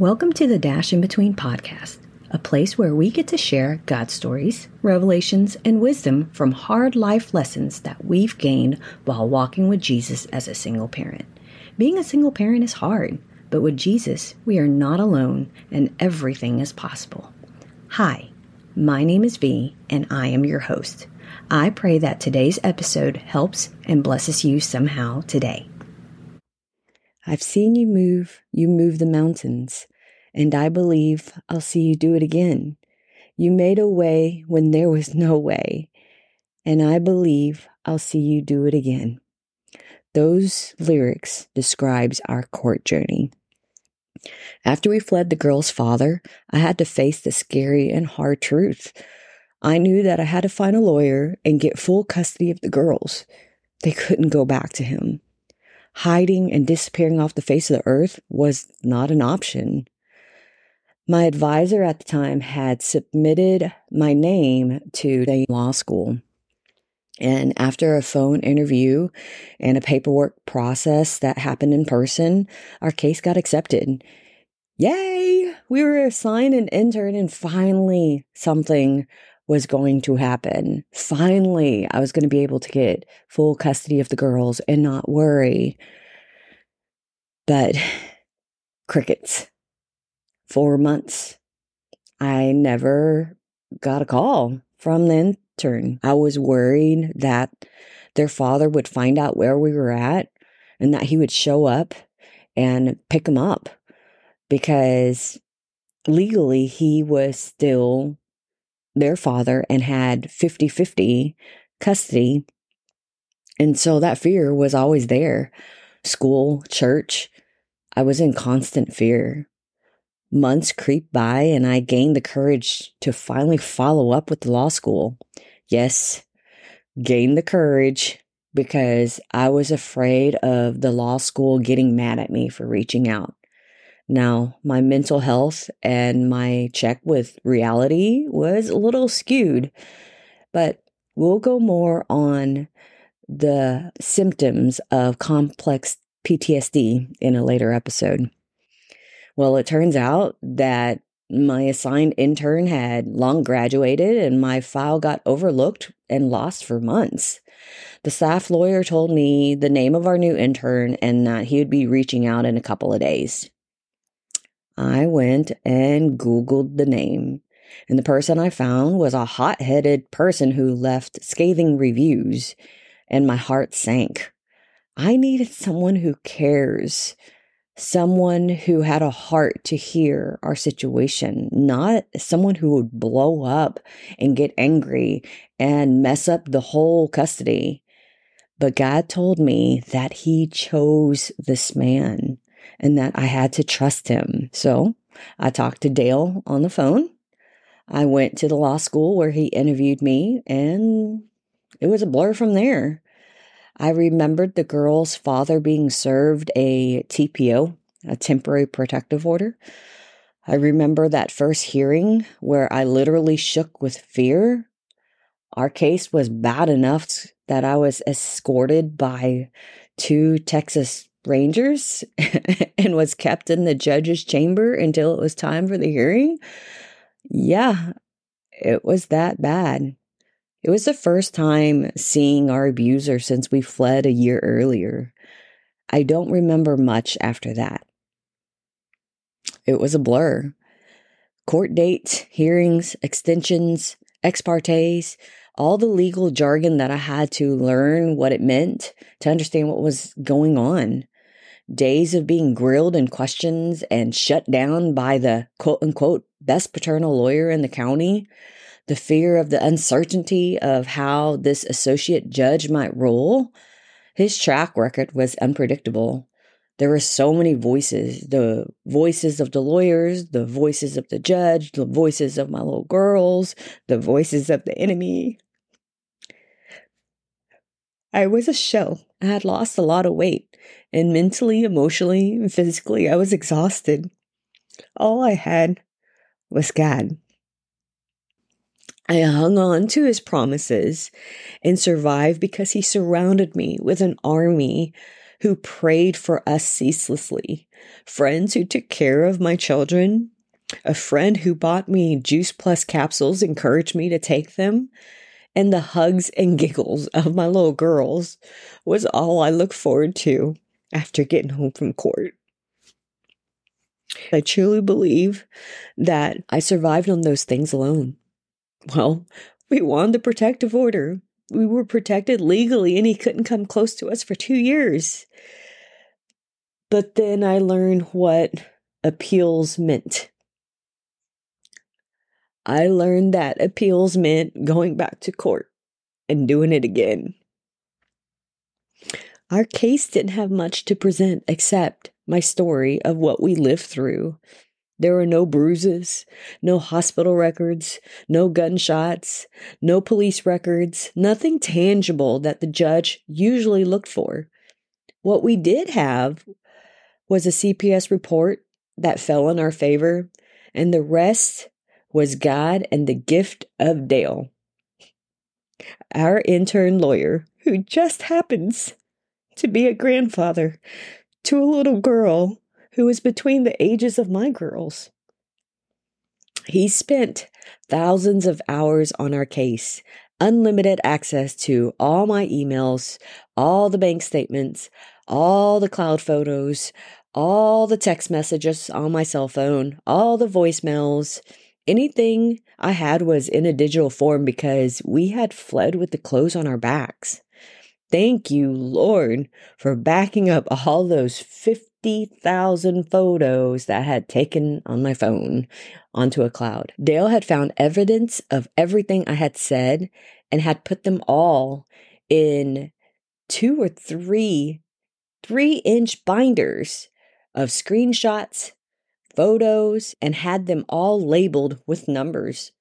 Welcome to the Dash in Between podcast, a place where we get to share God stories, revelations, and wisdom from hard life lessons that we've gained while walking with Jesus as a single parent. Being a single parent is hard, but with Jesus, we are not alone and everything is possible. Hi, my name is V, and I am your host. I pray that today's episode helps and blesses you somehow today. I've seen you move, you move the mountains, and I believe I'll see you do it again. You made a way when there was no way, and I believe I'll see you do it again. Those lyrics describes our court journey. After we fled the girl's father, I had to face the scary and hard truth. I knew that I had to find a lawyer and get full custody of the girls. They couldn't go back to him hiding and disappearing off the face of the earth was not an option. My advisor at the time had submitted my name to the law school. And after a phone interview and a paperwork process that happened in person, our case got accepted. Yay! We were assigned an intern, and finally something was going to happen. Finally, I was going to be able to get full custody of the girls and not worry. But crickets. Four months. I never got a call from the intern. I was worried that their father would find out where we were at and that he would show up and pick them up because legally he was still their father and had 50 50 custody. And so that fear was always there. School, church, I was in constant fear. Months creep by and I gain the courage to finally follow up with the law school. Yes, gain the courage because I was afraid of the law school getting mad at me for reaching out. Now, my mental health and my check with reality was a little skewed, but we'll go more on the symptoms of complex PTSD in a later episode. Well, it turns out that my assigned intern had long graduated and my file got overlooked and lost for months. The staff lawyer told me the name of our new intern and that he would be reaching out in a couple of days. I went and Googled the name, and the person I found was a hot headed person who left scathing reviews, and my heart sank. I needed someone who cares, someone who had a heart to hear our situation, not someone who would blow up and get angry and mess up the whole custody. But God told me that He chose this man and that I had to trust him. So I talked to Dale on the phone. I went to the law school where he interviewed me, and it was a blur from there. I remembered the girl's father being served a TPO, a temporary protective order. I remember that first hearing where I literally shook with fear. Our case was bad enough that I was escorted by two Texas Rangers and was kept in the judge's chamber until it was time for the hearing. Yeah, it was that bad. It was the first time seeing our abuser since we fled a year earlier. I don't remember much after that. It was a blur. Court dates, hearings, extensions, ex partes, all the legal jargon that I had to learn what it meant to understand what was going on days of being grilled and questions and shut down by the quote unquote best paternal lawyer in the county, the fear of the uncertainty of how this associate judge might rule, his track record was unpredictable. There were so many voices the voices of the lawyers, the voices of the judge, the voices of my little girls, the voices of the enemy. I was a shell. I had lost a lot of weight, and mentally, emotionally, and physically, I was exhausted. All I had was God. I hung on to his promises and survived because he surrounded me with an army who prayed for us ceaselessly, friends who took care of my children, a friend who bought me Juice Plus capsules, encouraged me to take them, and the hugs and giggles of my little girls was all I looked forward to after getting home from court. I truly believe that I survived on those things alone. Well, we won the protective order. We were protected legally, and he couldn't come close to us for two years. But then I learned what appeals meant. I learned that appeals meant going back to court and doing it again. Our case didn't have much to present except my story of what we lived through. There were no bruises, no hospital records, no gunshots, no police records, nothing tangible that the judge usually looked for. What we did have was a CPS report that fell in our favor, and the rest was God and the gift of Dale, our intern lawyer, who just happens to be a grandfather to a little girl who was between the ages of my girls. He spent thousands of hours on our case, unlimited access to all my emails, all the bank statements, all the cloud photos, all the text messages on my cell phone, all the voicemails. Anything I had was in a digital form because we had fled with the clothes on our backs. Thank you, Lord, for backing up all those 50,000 photos that I had taken on my phone onto a cloud. Dale had found evidence of everything I had said and had put them all in two or three three inch binders of screenshots, photos, and had them all labeled with numbers.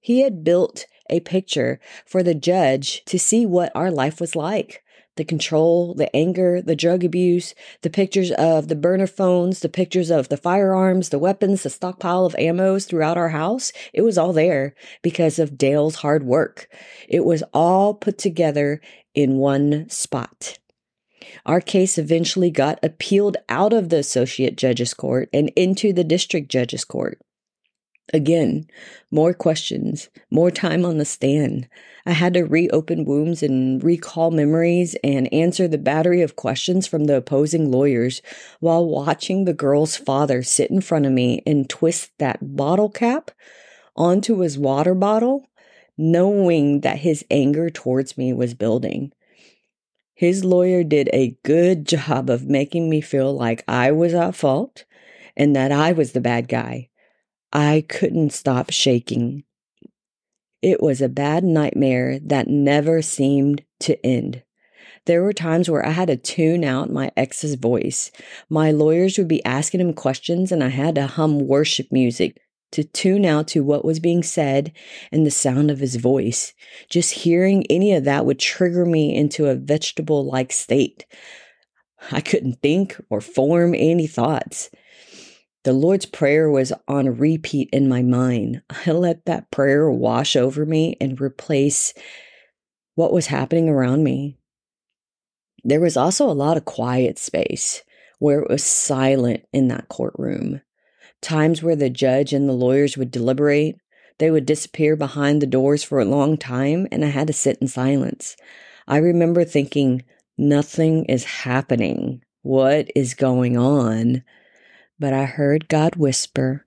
He had built a picture for the judge to see what our life was like the control, the anger, the drug abuse, the pictures of the burner phones, the pictures of the firearms, the weapons, the stockpile of ammos throughout our house. It was all there because of Dale's hard work. It was all put together in one spot. Our case eventually got appealed out of the associate judge's court and into the district judge's court. Again, more questions, more time on the stand. I had to reopen wounds and recall memories and answer the battery of questions from the opposing lawyers while watching the girl's father sit in front of me and twist that bottle cap onto his water bottle, knowing that his anger towards me was building. His lawyer did a good job of making me feel like I was at fault and that I was the bad guy I couldn't stop shaking. It was a bad nightmare that never seemed to end. There were times where I had to tune out my ex's voice. My lawyers would be asking him questions, and I had to hum worship music to tune out to what was being said and the sound of his voice. Just hearing any of that would trigger me into a vegetable like state. I couldn't think or form any thoughts. The Lord's Prayer was on repeat in my mind. I let that prayer wash over me and replace what was happening around me. There was also a lot of quiet space where it was silent in that courtroom. Times where the judge and the lawyers would deliberate, they would disappear behind the doors for a long time, and I had to sit in silence. I remember thinking, nothing is happening. What is going on? But I heard God whisper,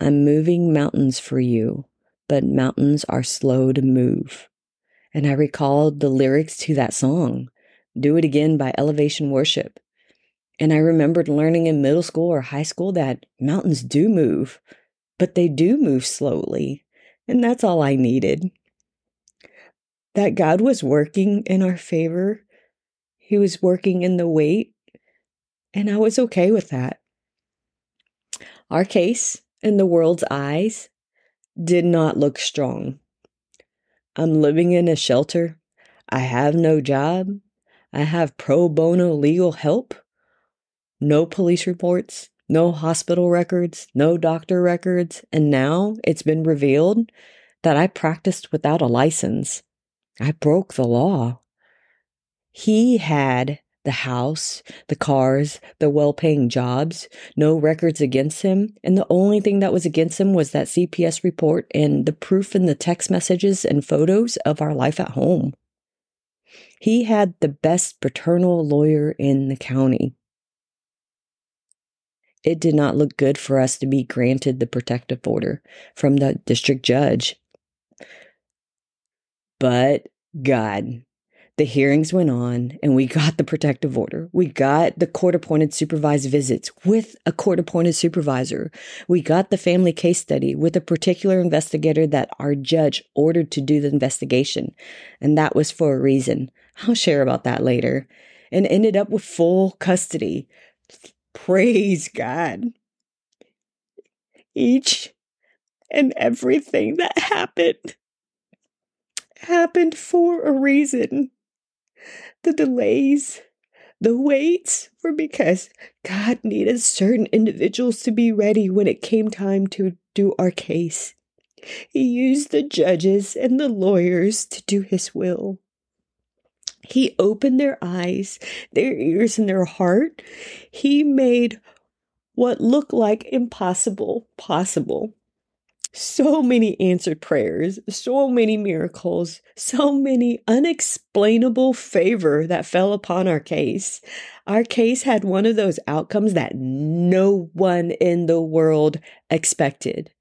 I'm moving mountains for you, but mountains are slow to move. And I recalled the lyrics to that song, Do It Again by Elevation Worship. And I remembered learning in middle school or high school that mountains do move, but they do move slowly. And that's all I needed. That God was working in our favor. He was working in the wait. And I was okay with that. Our case, in the world's eyes, did not look strong. I'm living in a shelter. I have no job. I have pro bono legal help. No police reports, no hospital records, no doctor records. And now it's been revealed that I practiced without a license. I broke the law. He had the house, the cars, the well paying jobs, no records against him. And the only thing that was against him was that CPS report and the proof in the text messages and photos of our life at home. He had the best paternal lawyer in the county. It did not look good for us to be granted the protective order from the district judge. But God, the hearings went on and we got the protective order. We got the court appointed supervised visits with a court appointed supervisor. We got the family case study with a particular investigator that our judge ordered to do the investigation. And that was for a reason. I'll share about that later. And ended up with full custody. Praise God. Each and everything that happened happened for a reason. The delays, the waits were because God needed certain individuals to be ready when it came time to do our case. He used the judges and the lawyers to do his will. He opened their eyes, their ears, and their heart. He made what looked like impossible possible. So many answered prayers, so many miracles, so many unexplainable favor that fell upon our case. Our case had one of those outcomes that no one in the world expected.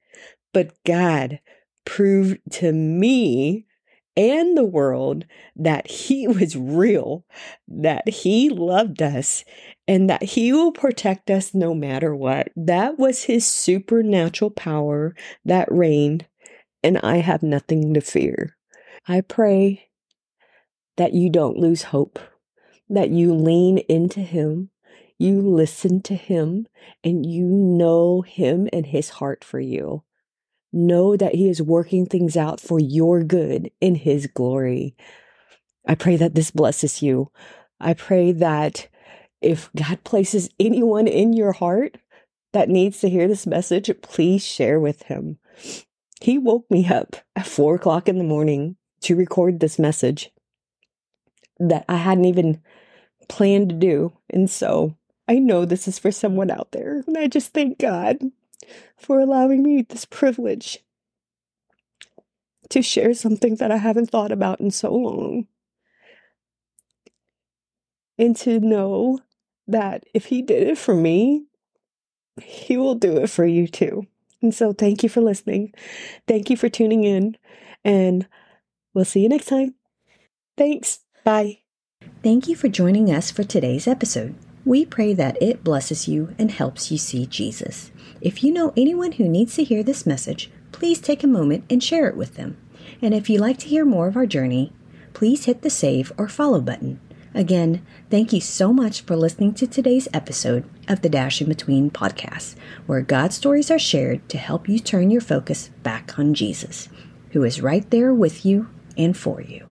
But God proved to me and the world that He was real, that He loved us, and that He will protect us no matter what. That was His supernatural power that reigned, and I have nothing to fear. I pray that you don't lose hope, that you lean into Him, you listen to Him, and you know Him and His heart for you. Know that He is working things out for your good in His glory. I pray that this blesses you. I pray that if God places anyone in your heart that needs to hear this message, please share with him. He woke me up at four o'clock in the morning to record this message that I hadn't even planned to do. And so I know this is for someone out there. And I just thank God for allowing me this privilege to share something that I haven't thought about in so long. And to know that if He did it for me, He will do it for you too. And so, thank you for listening. Thank you for tuning in. And we'll see you next time. Thanks. Bye. Thank you for joining us for today's episode. We pray that it blesses you and helps you see Jesus. If you know anyone who needs to hear this message, please take a moment and share it with them. And if you'd like to hear more of our journey, please hit the save or follow button. Again, thank you so much for listening to today's episode of the Dash in Between podcast, where God's stories are shared to help you turn your focus back on Jesus, who is right there with you and for you.